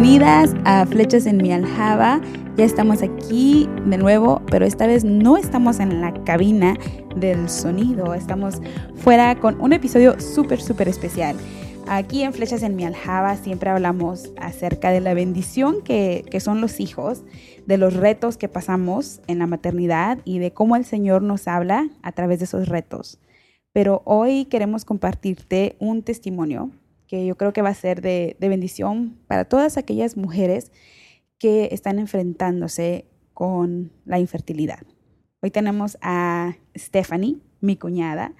Bienvenidas a Flechas en mi aljaba. Ya estamos aquí de nuevo, pero esta vez no estamos en la cabina del sonido. Estamos fuera con un episodio súper, súper especial. Aquí en Flechas en mi aljaba siempre hablamos acerca de la bendición que, que son los hijos, de los retos que pasamos en la maternidad y de cómo el Señor nos habla a través de esos retos. Pero hoy queremos compartirte un testimonio que yo creo que va a ser de, bendición para todas aquellas mujeres que están enfrentándose con la infertilidad. Hoy tenemos a Stephanie, mi cuñada.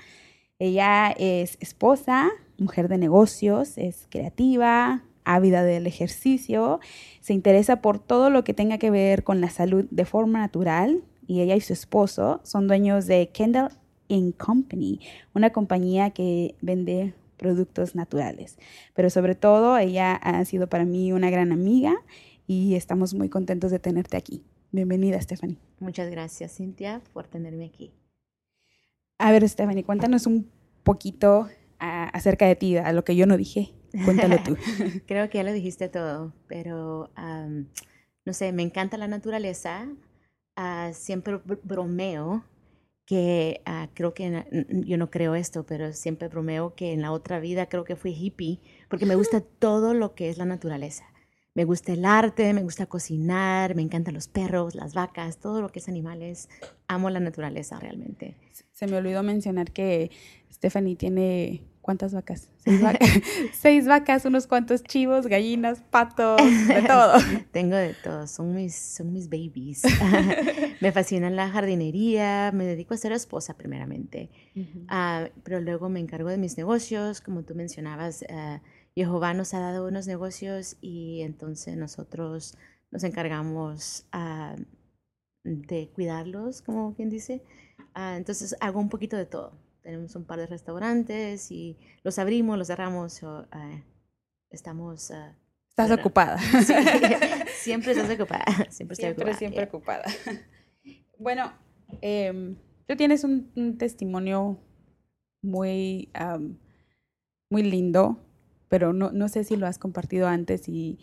Ella es esposa, mujer de negocios, es creativa, ávida del ejercicio, se interesa por todo lo que tenga que ver con la salud de forma natural y ella y su esposo son dueños de Kendall In Company, una compañía que vende productos naturales. Pero sobre todo, ella ha sido para mí una gran amiga y estamos muy contentos de tenerte aquí. Bienvenida, Stephanie. Muchas gracias, Cintia, por tenerme aquí. A ver, Stephanie, cuéntanos un poquito ah, acerca de ti, a lo que yo no dije. Cuéntalo tú. Creo que ya lo dijiste todo, pero no sé, me encanta la naturaleza. Ah, siempre bromeo que ah, creo que yo no creo esto, pero siempre bromeo que en la otra vida creo que fui hippie, porque me gusta todo lo que es la naturaleza. Me gusta el arte, me gusta cocinar, me encantan los perros, las vacas, todo lo que es animales. Amo la naturaleza realmente. Se me olvidó mencionar que Stephanie tiene ¿Cuántas vacas? Seis vacas. unos cuantos chivos, gallinas, patos, de todo. Tengo de todo, son mis, son mis babies. me fascina la jardinería, me dedico a ser esposa primeramente, ah, pero luego me encargo de mis negocios, como tú mencionabas, uh, Jehová nos ha dado unos negocios y entonces nosotros nos encargamos ah, de cuidarlos, como quien dice. entonces hago un poquito de todo tenemos un par de restaurantes y los abrimos, los cerramos. Eh, estamos... Uh, estás ocupada. siempre estás ocupada. Siempre estoy siempre, ocupada. Siempre ocupada. Bueno, em, tú tienes un, testimonio muy, muy lindo, pero no, no sé si lo has compartido antes y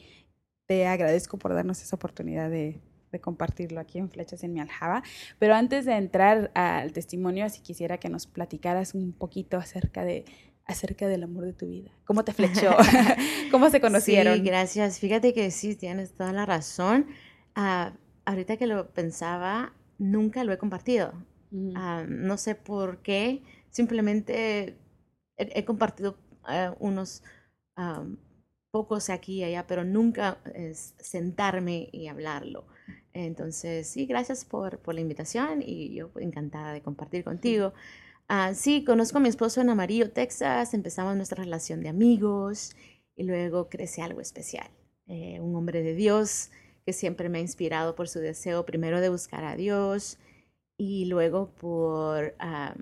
te agradezco por darnos esa oportunidad de, de compartirlo aquí en Flechas en mi aljaba. Pero antes de entrar al testimonio, si quisiera que nos platicaras un poquito acerca de acerca del amor de tu vida. ¿Cómo te flechó? ¿Cómo se conocieron? Sí, gracias. Fíjate que sí, tienes toda la razón. Ah, ahorita que lo pensaba, nunca lo he compartido. Ah, no sé por qué, simplemente he, compartido ah, unos pocos aquí y allá, pero nunca es sentarme y hablarlo. Entonces, sí, gracias por, por la invitación y yo encantada de compartir contigo. Ah, sí, conozco a mi esposo en Amarillo, Texas, empezamos nuestra relación de amigos y luego crece algo especial. Eh, un hombre de Dios que siempre me ha inspirado por su deseo primero de buscar a Dios y luego por, ah,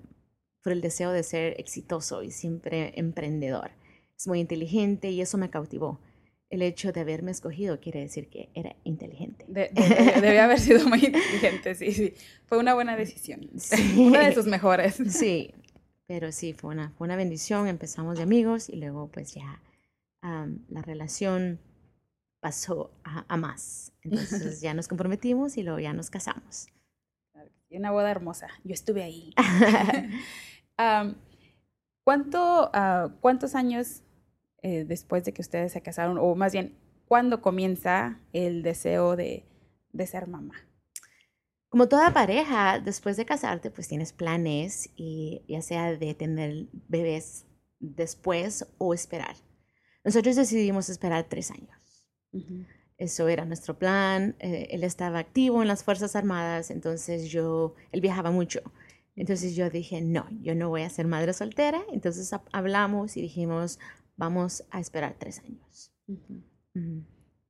por el deseo de ser exitoso y siempre emprendedor. Es muy inteligente y eso me cautivó el hecho de haberme escogido quiere decir que era inteligente. debe haber sido muy inteligente, sí, sí. Fue una buena decisión. Una de sus mejores. Sí, pero sí, fue una, fue una bendición. Empezamos de amigos y luego pues ya la relación pasó a, más. Entonces ya nos comprometimos y luego ya nos casamos. Una boda hermosa. Yo estuve ahí. ¿cuánto, ah, ¿Cuántos años eh, después de que ustedes se casaron? O más bien, ¿cuándo comienza el deseo de, de ser mamá? Como toda pareja, después de casarte, pues tienes planes, y ya sea de tener bebés después o esperar. Nosotros decidimos esperar tres años. Eso era nuestro plan. Eh, él estaba activo en las Fuerzas Armadas, entonces yo, él viajaba mucho. Entonces yo dije, no, yo no voy a ser madre soltera. Entonces hablamos y dijimos, vamos a esperar tres años.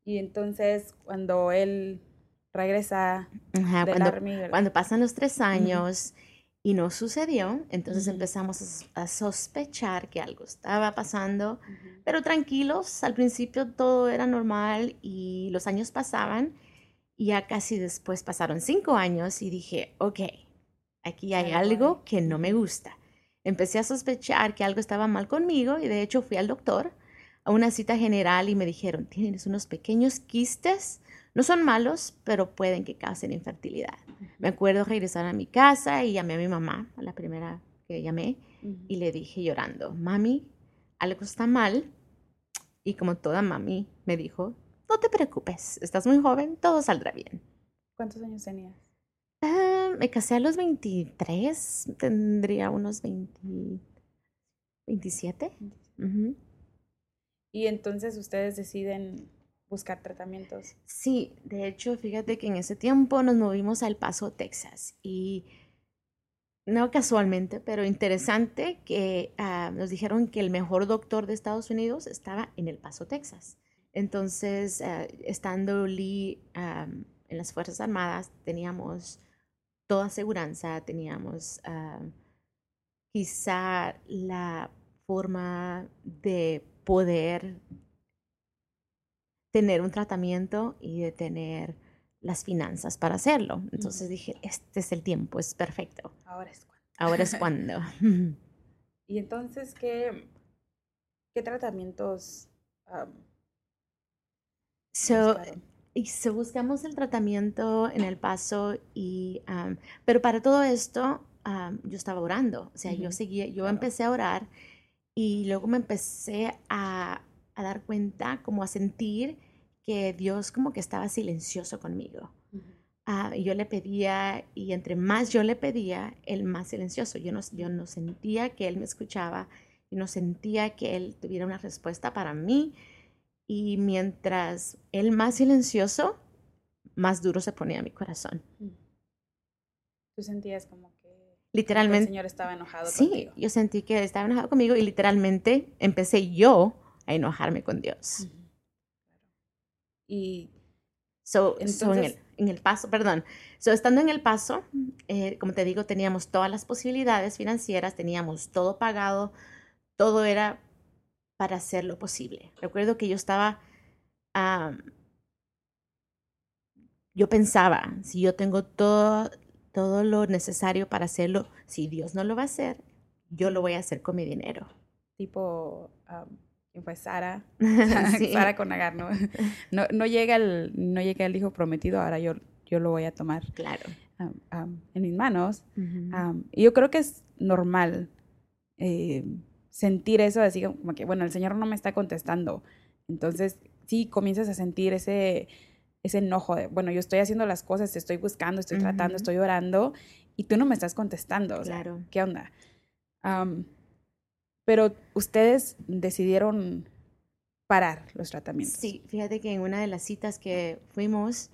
Y entonces cuando él regresa cuando, cuando pasan los tres años y no sucedió, entonces empezamos a, sospechar que algo estaba pasando, pero tranquilos, al principio todo era normal y los años pasaban y ya casi después pasaron cinco años y dije, ok, aquí hay algo que no me gusta empecé a sospechar que algo estaba mal conmigo y de hecho fui al doctor a una cita general y me dijeron, tienes unos pequeños quistes, no son malos, pero pueden que causen infertilidad. Me acuerdo regresar a mi casa y llamé a mi mamá, a la primera que llamé, y le dije llorando, mami, algo está mal. Y como toda mami me dijo, no te preocupes, estás muy joven, todo saldrá bien. ¿Cuántos años tenías? Ah, me casé a los 23, tendría unos 20, 27. Y entonces ustedes deciden buscar tratamientos. Sí, de hecho, fíjate que en ese tiempo nos movimos al Paso, Texas. Y no casualmente, pero interesante que ah, nos dijeron que el mejor doctor de Estados Unidos estaba en El Paso, Texas. Entonces, ah, estando Lee en las Fuerzas Armadas, teníamos toda aseguranza, teníamos ah, quizá la forma de poder tener un tratamiento y de tener las finanzas para hacerlo. Entonces dije, este es el tiempo, es perfecto. Ahora es cuando. Ahora es cuando. y entonces, ¿qué, qué tratamientos? so, y buscamos el tratamiento en el paso y, pero para todo esto yo estaba orando, o sea, yo seguía, yo empecé a orar y luego me empecé a, a, dar cuenta, como a sentir que Dios como que estaba silencioso conmigo. Y yo le pedía, y entre más yo le pedía, él más silencioso. Yo no, yo no sentía que él me escuchaba, y no sentía que él tuviera una respuesta para mí. Y mientras él más silencioso, más duro se ponía mi corazón. ¿Tú sentías como literalmente. El Señor estaba enojado sí, yo sentí que estaba enojado conmigo y literalmente empecé yo a enojarme con Dios. Y so, en, el, paso, perdón, so, estando en el paso, eh, como te digo, teníamos todas las posibilidades financieras, teníamos todo pagado, todo era para hacer lo posible. Recuerdo que yo estaba, yo pensaba, si yo tengo todo, todo lo necesario para hacerlo. Si Dios no lo va a hacer, yo lo voy a hacer con mi dinero. Tipo, um, fue Sara? Sara con Agar, ¿no? ¿no? No llega el, no llega el hijo prometido, ahora yo, yo lo voy a tomar. Claro. en mis manos. y yo creo que es normal eh, sentir eso, así como que, bueno, el Señor no me está contestando. Entonces, sí, comienzas a sentir ese ese enojo de, bueno, yo estoy haciendo las cosas, te estoy buscando, estoy tratando, estoy orando y tú no me estás contestando. claro. ¿Qué onda? pero ustedes decidieron parar los tratamientos. Sí, fíjate que en una de las citas que fuimos,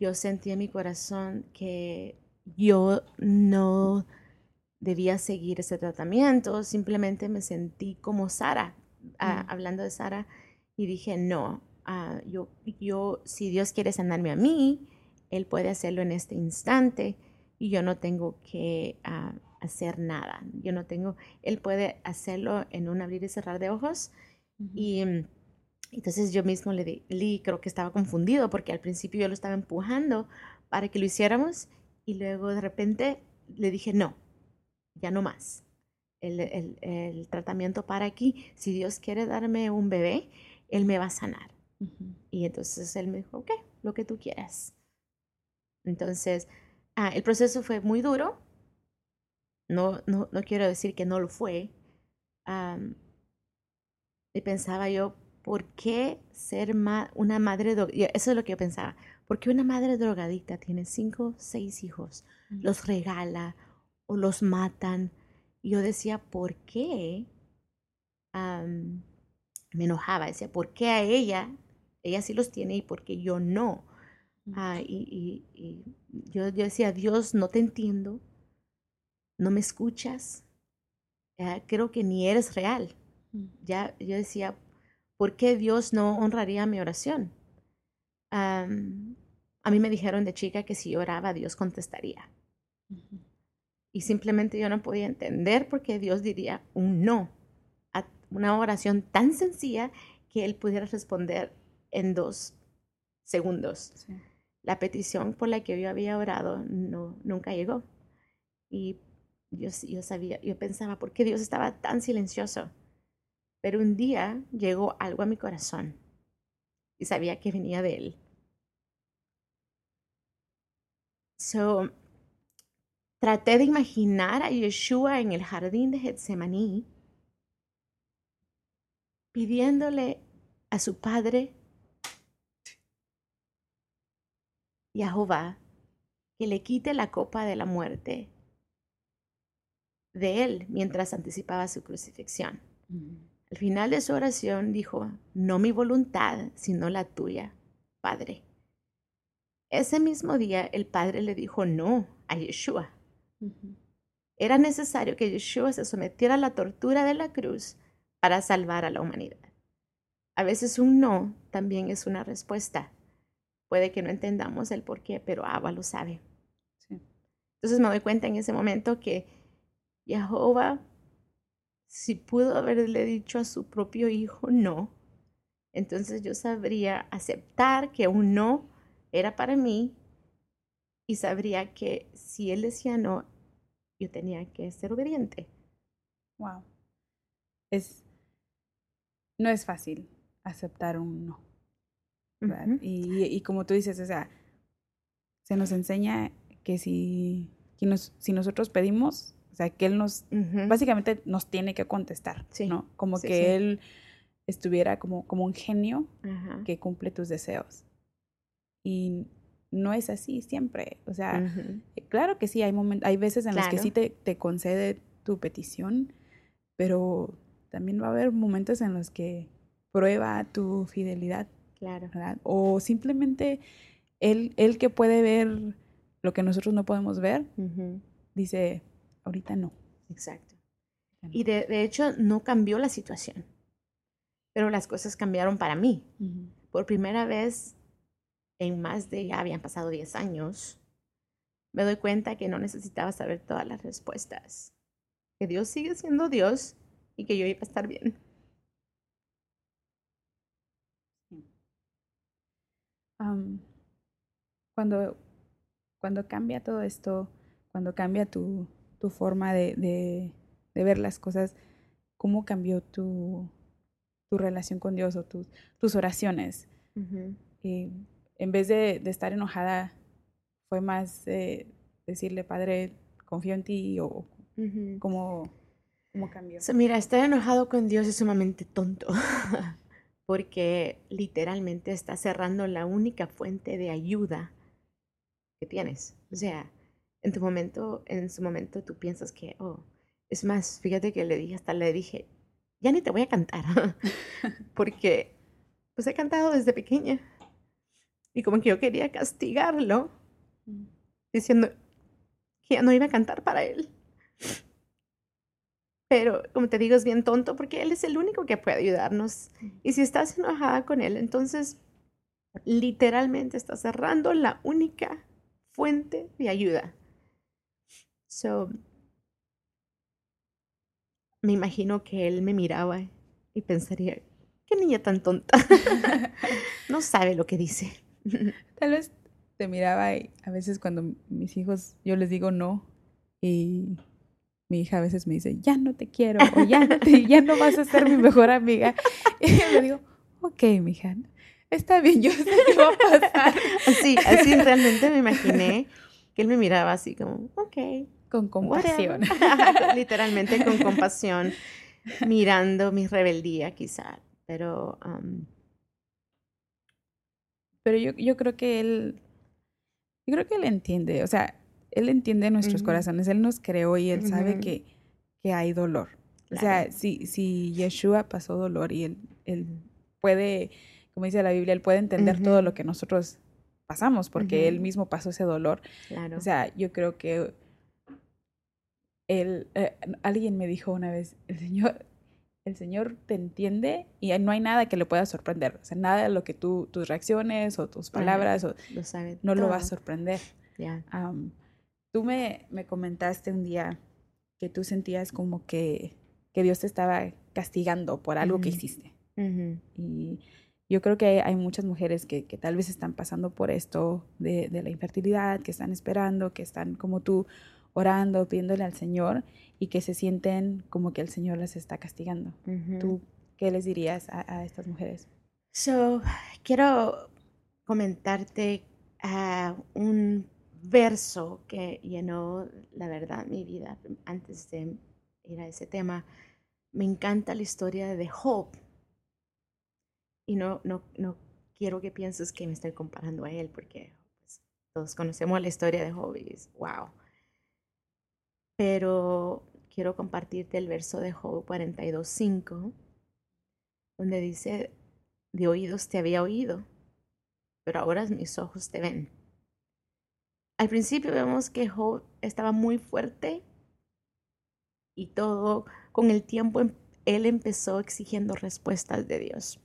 yo sentí en mi corazón que yo no debía seguir ese tratamiento, simplemente me sentí como Sara, ah, hablando de Sara, y dije, no, Ah, yo, yo, si Dios quiere sanarme a mí, Él puede hacerlo en este instante y yo no tengo que ah, hacer nada. Yo no tengo, Él puede hacerlo en un abrir y cerrar de ojos. Y mm, entonces yo mismo le di, creo que estaba confundido porque al principio yo lo estaba empujando para que lo hiciéramos y luego de repente le dije, no, ya no más. El, el, el tratamiento para aquí, si Dios quiere darme un bebé, Él me va a sanar. Y entonces él me dijo, ok, lo que tú quieras. Entonces, ah, el proceso fue muy duro. No, no, no quiero decir que no lo fue. y pensaba yo, ¿por qué ser una madre Eso es lo que yo pensaba. ¿Por qué una madre drogadicta tiene cinco, seis hijos? Los regala o los matan. Y yo decía, ¿por qué? me enojaba. Decía, ¿por qué a ella ella sí los tiene y porque yo no. Ah, y, yo, yo, decía, Dios, no te entiendo, no me escuchas, ah, creo que ni eres real. Ya yo decía, ¿por qué Dios no honraría mi oración? a mí me dijeron de chica que si oraba, Dios contestaría. Y simplemente yo no podía entender por qué Dios diría un no a una oración tan sencilla que Él pudiera responder en dos segundos. La petición por la que yo había orado no, nunca llegó. Y yo, yo sabía, yo pensaba, ¿por qué Dios estaba tan silencioso? Pero un día llegó algo a mi corazón y sabía que venía de él. So, traté de imaginar a Yeshua en el jardín de Getsemaní pidiéndole a su padre y a Jehová que le quite la copa de la muerte de él mientras anticipaba su crucifixión. Al final de su oración dijo, no mi voluntad, sino la tuya, Padre. Ese mismo día el Padre le dijo no a Yeshua. Era necesario que Yeshua se sometiera a la tortura de la cruz para salvar a la humanidad. A veces un no también es una respuesta. Puede que no entendamos el por qué, pero Abba lo sabe. Entonces me doy cuenta en ese momento que Jehová, si pudo haberle dicho a su propio hijo no, entonces yo sabría aceptar que un no era para mí y sabría que si él decía no, yo tenía que ser obediente. Wow. Es, no es fácil aceptar un no. y, y, como tú dices, o sea, se nos enseña que si, que nos, si nosotros pedimos, o sea, que él nos, básicamente nos tiene que contestar, ¿no? Como que él estuviera como, como un genio que cumple tus deseos. Y no es así siempre. O sea, claro que sí, hay, hay veces en los que sí te, te, concede tu petición, pero también va a haber momentos en los que prueba tu fidelidad. Claro. ¿verdad? O simplemente él, él que puede ver lo que nosotros no podemos ver, dice, ahorita no. Exacto. Y de, hecho no cambió la situación, pero las cosas cambiaron para mí. Por primera vez en más de, ya habían pasado 10 años, me doy cuenta que no necesitaba saber todas las respuestas, que Dios sigue siendo Dios y que yo iba a estar bien. cuando, cuando cambia todo esto, cuando cambia tu, tu forma de, de, de, ver las cosas, ¿cómo cambió tu, tu relación con Dios o tus, tus oraciones? Eh, en vez de, de, estar enojada, fue más eh, decirle, Padre, confío en ti o cómo, cómo cambió. mira, estar enojado con Dios es sumamente tonto. porque literalmente está cerrando la única fuente de ayuda que tienes. O sea, en tu momento, en su momento tú piensas que, oh, es más, fíjate que le dije, hasta le dije, ya ni te voy a cantar, porque pues he cantado desde pequeña. Y como que yo quería castigarlo, mm. diciendo que ya no iba a cantar para él. Pero, como te digo, es bien tonto porque él es el único que puede ayudarnos. Mm. Y si estás enojada con él, entonces literalmente estás cerrando la única fuente de ayuda. So, me imagino que él me miraba y pensaría, qué niña tan tonta. no sabe lo que dice. Tal vez te miraba y a veces cuando mis hijos, yo les digo no y mi hija a veces me dice, ya no te quiero o ya no, ya no vas a ser mi mejor amiga. Y yo le digo, ok, mija, está bien, yo sé qué va a pasar. Así, así realmente me imaginé que él me miraba así como, ok, con compasión. Literalmente con compasión, mirando mi rebeldía quizá. Pero, pero yo, yo creo que él, yo creo que él entiende, o sea, él entiende nuestros corazones, Él nos creó y Él sabe que, que hay dolor. O sea, si, si Yeshua pasó dolor y él, él puede, como dice la Biblia, Él puede entender todo lo que nosotros pasamos porque Él mismo pasó ese dolor. O sea, yo creo que él, eh, alguien me dijo una vez, el Señor, el Señor te entiende y no hay nada que le pueda sorprender. O sea, nada de lo que tú, tus reacciones o tus palabras o, no lo va a sorprender. tú me, me, comentaste un día que tú sentías como que, que Dios te estaba castigando por algo que hiciste. Y yo creo que hay, muchas mujeres que, que, tal vez están pasando por esto de, de la infertilidad, que están esperando, que están como tú orando, pidiéndole al Señor y que se sienten como que el Señor las está castigando. ¿Tú ¿qué les dirías a, estas mujeres? So, quiero comentarte uh, un verso que llenó, la verdad, mi vida antes de ir a ese tema. Me encanta la historia de Job. Y no, no, no quiero que pienses que me estoy comparando a él, porque pues, todos conocemos la historia de Job y es wow. Pero quiero compartirte el verso de Job 42.5, donde dice, de oídos te había oído, pero ahora mis ojos te ven. Al principio vemos que Job estaba muy fuerte y todo, con el tiempo em, él empezó exigiendo respuestas de Dios.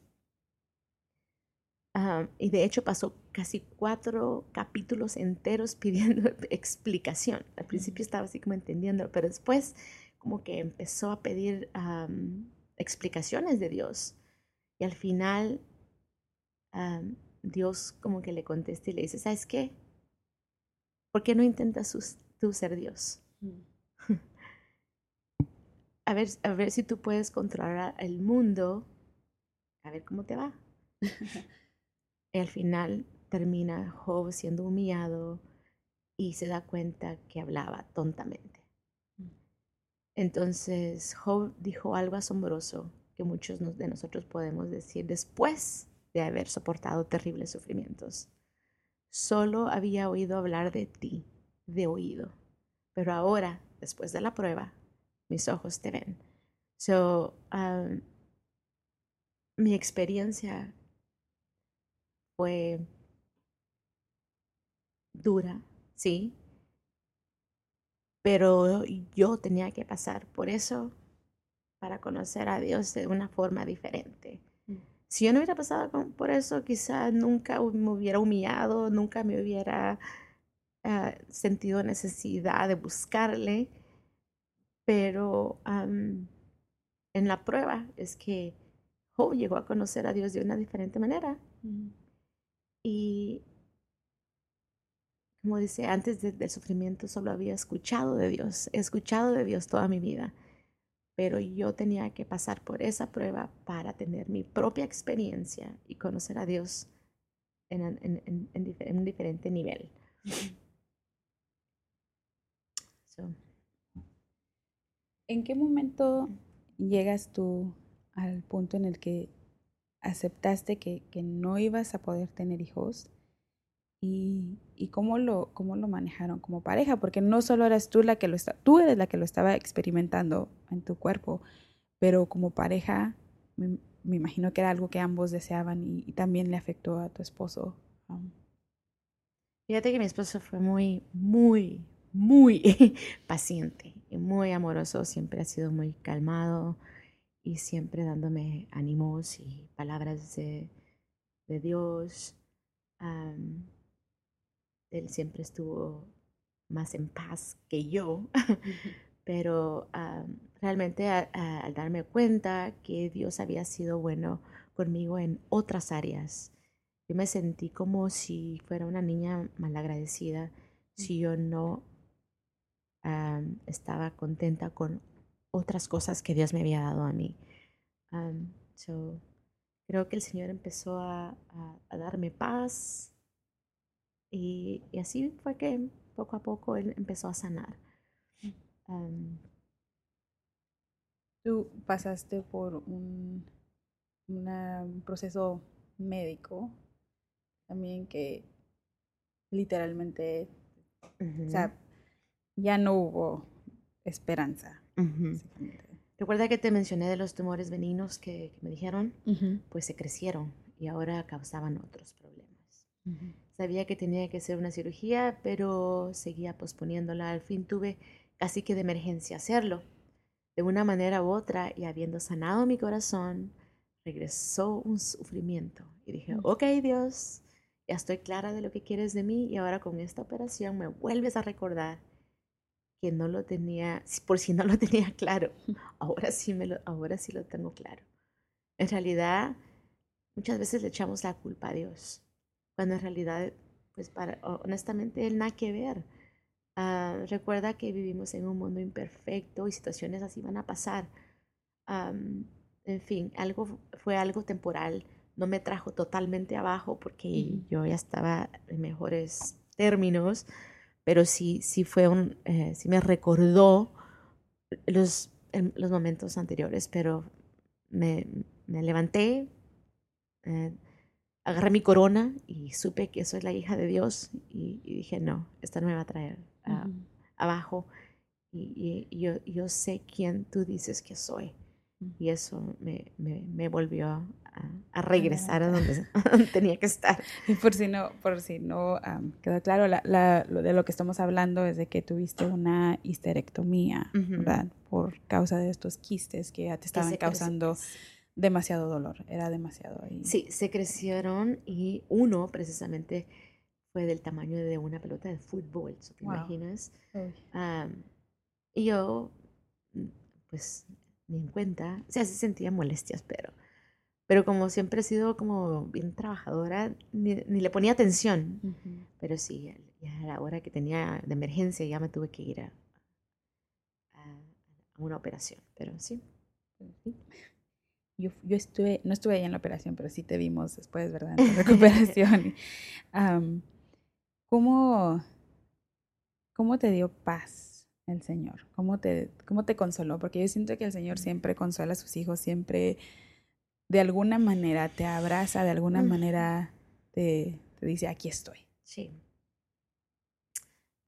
Ah, y de hecho pasó casi cuatro capítulos enteros pidiendo explicación. Al principio estaba así como entendiendo, pero después como que empezó a pedir explicaciones de Dios. Y al final Dios como que le contesta y le dice, ¿sabes qué? ¿Por qué no intentas tú ser Dios? Mm. a, ver, a ver si tú puedes controlar el mundo, a ver cómo te va. y al final termina Job siendo humillado y se da cuenta que hablaba tontamente. Entonces Job dijo algo asombroso que muchos de nosotros podemos decir después de haber soportado terribles sufrimientos. Solo había oído hablar de ti, de oído, pero ahora, después de la prueba, mis ojos te ven. So, um, mi experiencia fue dura, sí, pero yo tenía que pasar por eso para conocer a Dios de una forma diferente. Mm. Si yo no hubiera pasado por eso, quizás nunca me hubiera humillado, nunca me hubiera ah, sentido necesidad de buscarle, pero en la prueba es que Job llegó a conocer a Dios de una diferente manera. Mm. Y como dice, antes del sufrimiento solo había escuchado de Dios, he escuchado de Dios toda mi vida, pero yo tenía que pasar por esa prueba para tener mi propia experiencia y conocer a Dios en, un diferente nivel. ¿En qué momento llegas tú al punto en el que aceptaste que, que no ibas a poder tener hijos? y, y cómo, lo, cómo lo manejaron como pareja, porque no solo eras tú la que lo está, tú eres la que lo estaba experimentando en tu cuerpo, pero como pareja me, imagino que era algo que ambos deseaban y, también le afectó a tu esposo. Um. Fíjate que mi esposo fue muy, muy, muy paciente y muy amoroso, siempre ha sido muy calmado y siempre dándome ánimos y palabras de, de Dios él siempre estuvo más en paz que yo, pero realmente al darme cuenta que Dios había sido bueno conmigo en otras áreas, yo me sentí como si fuera una niña malagradecida si yo no estaba contenta con otras cosas que Dios me había dado a mí. creo que el Señor empezó a darme paz, y, así fue que poco a poco él empezó a sanar. Tú pasaste por un, proceso médico también que literalmente, o sea, ya no hubo esperanza. Recuerda que te mencioné de los tumores benignos que, me dijeron, pues se crecieron y ahora causaban otros problemas. Sabía que tenía que hacer una cirugía, pero seguía posponiéndola. Al fin tuve casi que de emergencia hacerlo. De una manera u otra, y habiendo sanado mi corazón, regresó un sufrimiento. Y dije, ok Dios, ya estoy clara de lo que quieres de mí y ahora con esta operación me vuelves a recordar que no lo tenía, por si no lo tenía claro, ahora sí, me lo, ahora sí lo tengo claro. En realidad, muchas veces le echamos la culpa a Dios cuando en realidad, pues para, honestamente, él nada que ver. Ah, recuerda que vivimos en un mundo imperfecto y situaciones así van a pasar. en fin, algo fue algo temporal. No me trajo totalmente abajo porque yo ya estaba en mejores términos, pero sí, sí fue un, eh, sí me recordó los, los momentos anteriores, pero me, me levanté, eh, agarré mi corona y supe que soy la hija de Dios y, dije, no, esta no me va a traer abajo y, yo, yo, sé quién tú dices que soy. Y eso me, me, me volvió a, regresar a donde, tenía que estar. Y por si no, por si no quedó claro, la, la, lo de lo que estamos hablando es de que tuviste una histerectomía, ¿verdad? Por causa de estos quistes que ya te estaban causando demasiado dolor, era demasiado. Ahí. Sí, se crecieron y uno precisamente fue del tamaño de una pelota de fútbol, ¿te imaginas? y yo, mm, pues, ni en cuenta, o sea, sí sentía molestias, pero, pero como siempre he sido como bien trabajadora, ni, le ponía atención. Pero sí, ya a la hora que tenía de emergencia ya me tuve que ir a, a, una operación, pero sí. sí. Yo, yo, estuve, no estuve ahí en la operación, pero sí te vimos después, ¿verdad? En la recuperación. ¿cómo, ¿Cómo te dio paz el Señor? ¿Cómo te, ¿Cómo te consoló? Porque yo siento que el Señor siempre consuela a sus hijos, siempre de alguna manera te abraza, de alguna manera te, te dice, aquí estoy. Sí.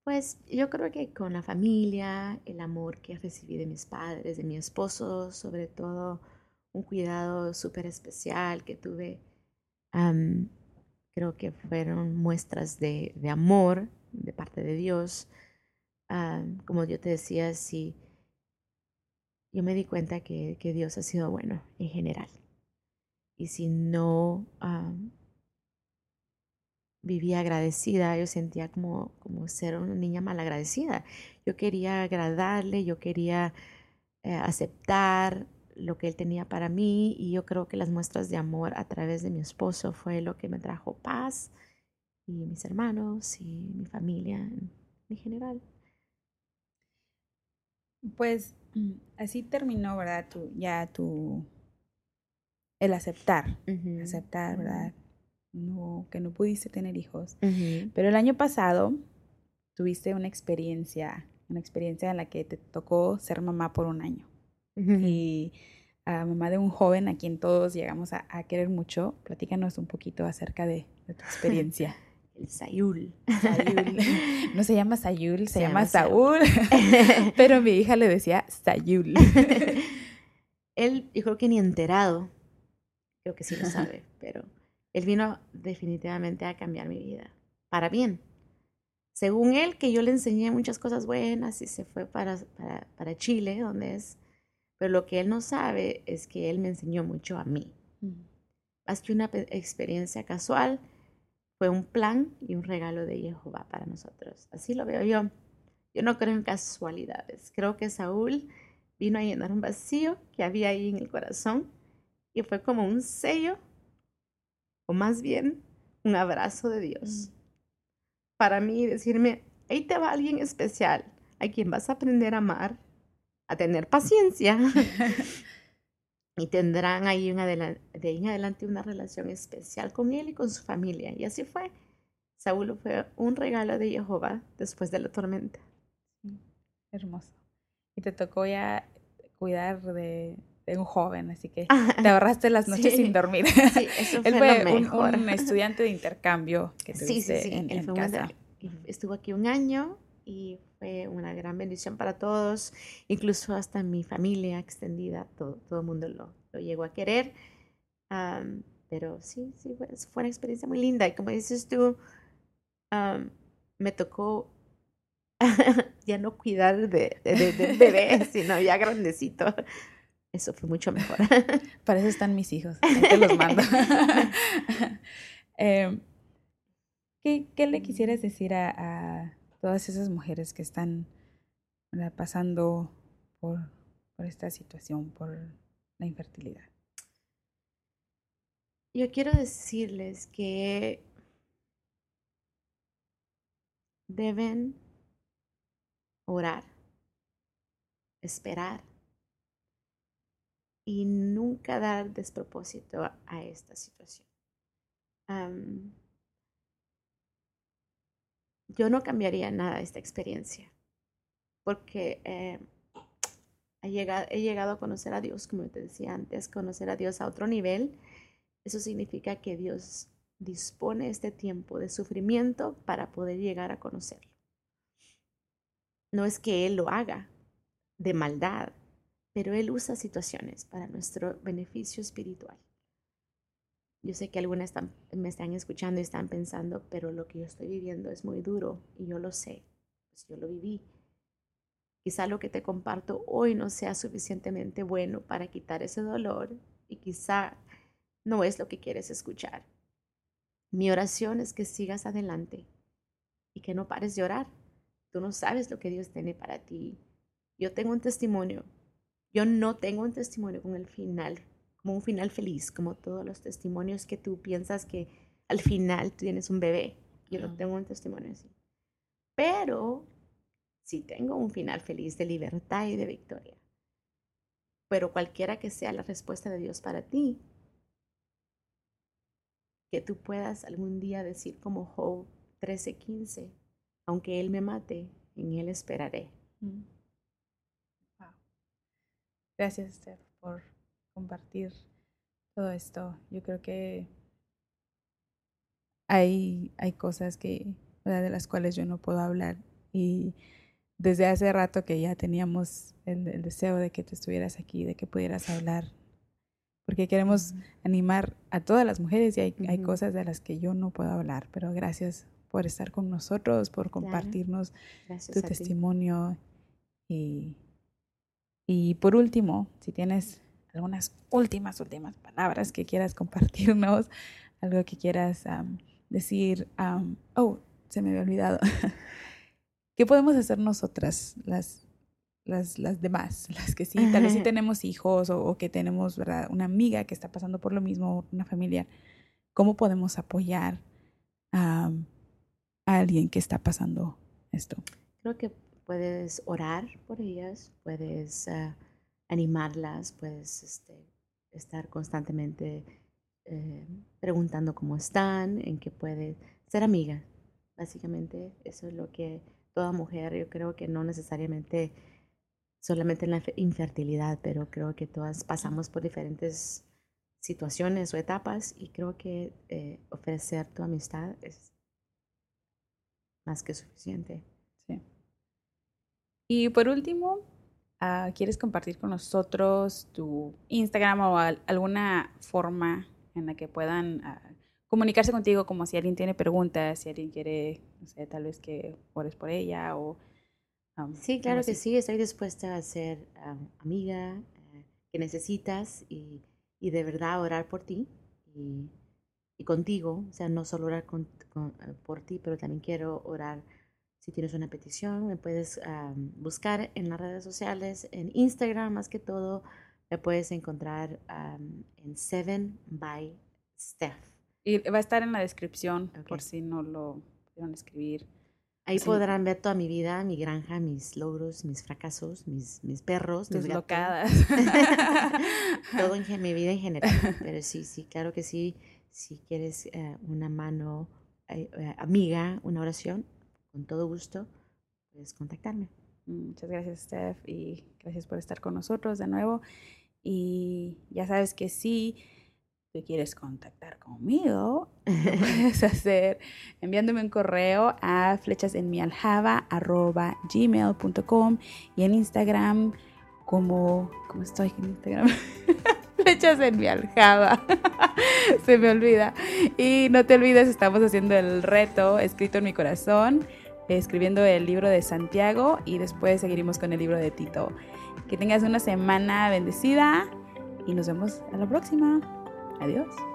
Pues yo creo que con la familia, el amor que recibí de mis padres, de mi esposo, sobre todo un cuidado súper especial que tuve. creo que fueron muestras de, amor de parte de Dios. como yo te decía, sí, yo me di cuenta que, Dios ha sido bueno en general. Y si no vivía agradecida, yo sentía como, como ser una niña malagradecida. Yo quería agradarle, yo quería eh, aceptar lo que él tenía para mí y yo creo que las muestras de amor a través de mi esposo fue lo que me trajo paz y mis hermanos y mi familia en, general. Pues mm, así terminó, ¿verdad? Tu, ya tu, el aceptar, aceptar, ¿verdad? No, que no pudiste tener hijos. Pero el año pasado tuviste una experiencia, una experiencia en la que te tocó ser mamá por un año y a mamá de un joven a quien todos llegamos a, querer mucho. Platícanos un poquito acerca de, tu experiencia. El Sayul. No se llama Sayul, se, llama, Saúl. pero mi hija le decía Sayul. él, yo creo que ni enterado, creo que sí lo sabe, pero él vino definitivamente a cambiar mi vida, para bien. Según él, que yo le enseñé muchas cosas buenas y se fue para, para, para Chile, donde es pero lo que él no sabe es que él me enseñó mucho a mí. Más que una experiencia casual, fue un plan y un regalo de Jehová para nosotros. Así lo veo yo. Yo no creo en casualidades. Creo que Saúl vino a llenar un vacío que había ahí en el corazón y fue como un sello, o más bien un abrazo de Dios. Para mí decirme, ahí te va alguien especial, a quien vas a aprender a amar, a tener paciencia y tendrán ahí de ahí en adelante una relación especial con él y con su familia. Y así fue. Saúl fue un regalo de Jehová después de la tormenta. hermoso. Y te tocó ya cuidar de, un joven, así que te ahorraste las noches sin dormir. Sí, eso Él fue Un, estudiante de intercambio que tuviste sí, sí, en, en casa. Estuvo aquí un año y fue una gran bendición para todos, incluso hasta mi familia extendida, todo, todo el mundo lo, lo llegó a querer. pero sí, sí, fue, fue, una experiencia muy linda. Y como dices tú, me tocó ya no cuidar de, de, bebé, sino ya grandecito. Eso fue mucho mejor. Para eso están mis hijos, te los mando. Em, ¿qué, ¿qué, le quisieras decir a todas esas mujeres que están pasando por, por esta situación, por la infertilidad? Yo quiero decirles que deben orar, esperar y nunca dar despropósito a, esta situación. yo no cambiaría nada de esta experiencia porque eh, he, llegado, he llegado a conocer a Dios, como te decía antes, conocer a Dios a otro nivel. Eso significa que Dios dispone este tiempo de sufrimiento para poder llegar a conocerlo. No es que Él lo haga de maldad, pero Él usa situaciones para nuestro beneficio espiritual. Yo sé que algunas me están escuchando y están pensando, pero lo que yo estoy viviendo es muy duro y yo lo sé, pues yo lo viví. Quizá lo que te comparto hoy no sea suficientemente bueno para quitar ese dolor y quizá no es lo que quieres escuchar. Mi oración es que sigas adelante y que no pares de orar. Tú no sabes lo que Dios tiene para ti. Yo tengo un testimonio. Yo no tengo un testimonio con el final, como un final feliz, como todos los testimonios que tú piensas que al final tienes un bebé. Yo no tengo un testimonio así. Pero sí tengo un final feliz de libertad y de victoria. Pero cualquiera que sea la respuesta de Dios para ti, que tú puedas algún día decir como Job 13:15, aunque Él me mate, en Él esperaré. Mm. Gracias, Steph, por compartir todo esto. Yo creo que hay, hay cosas que, de las cuales yo no puedo hablar. Y desde hace rato que ya teníamos el, deseo de que tú estuvieras aquí, de que pudieras hablar, porque queremos animar a todas las mujeres y hay, hay, cosas de las que yo no puedo hablar, pero gracias por estar con nosotros, por compartirnos tu testimonio y, y por último, si tienes algunas últimas, últimas palabras que quieras compartirnos, algo que quieras decir, oh, se me había olvidado. ¿Qué podemos hacer nosotras, las, las, las demás, las que sí, tal vez sí tenemos hijos o, que tenemos ¿verdad? una amiga que está pasando por lo mismo, una familia? ¿Cómo podemos apoyar a, alguien que está pasando esto? Creo que puedes orar por ellas, puedes ah, animarlas, puedes este, estar constantemente eh, preguntando cómo están, en qué puede ser amiga. Básicamente eso es lo que toda mujer, yo creo que no necesariamente solamente en la infertilidad, pero creo que todas pasamos por diferentes situaciones o etapas y creo que eh, ofrecer tu amistad es más que suficiente. Y por último, ah, ¿quieres compartir con nosotros tu Instagram o alguna forma en la que puedan ah, comunicarse contigo como si alguien tiene preguntas, si alguien quiere, no sé, tal vez que ores por ella o... sí, claro que sí, estoy dispuesta a ser amiga eh, que necesitas y, y, de verdad orar por ti y, y, contigo, o sea, no solo orar con, eh, por ti, pero también quiero orar si tienes una petición, me puedes buscar en las redes sociales, en Instagram más que todo, me puedes encontrar en Seven by Steph. Y va a estar en la descripción por si no lo pudieron escribir. Ahí podrán ver toda mi vida, mi granja, mis logros, mis fracasos, mis, mis perros, mis locadas. Todo en mi vida en general. Pero sí, sí, claro que sí. Si quieres eh, una mano eh, amiga, una oración, con todo gusto, puedes contactarme. Muchas gracias, Steph, y gracias por estar con nosotros de nuevo. Y ya sabes que si quieres contactar conmigo, lo puedes hacer enviándome un correo a flechasenmialjava.gmail.com y en Instagram como... ¿Cómo estoy en Instagram? flechas en mi aljava. Se me olvida. Y no te olvides, estamos haciendo el reto escrito en mi corazón, escribiendo el libro de Santiago y después seguiremos con el libro de Tito. Que tengas una semana bendecida y nos vemos a la próxima. Adiós.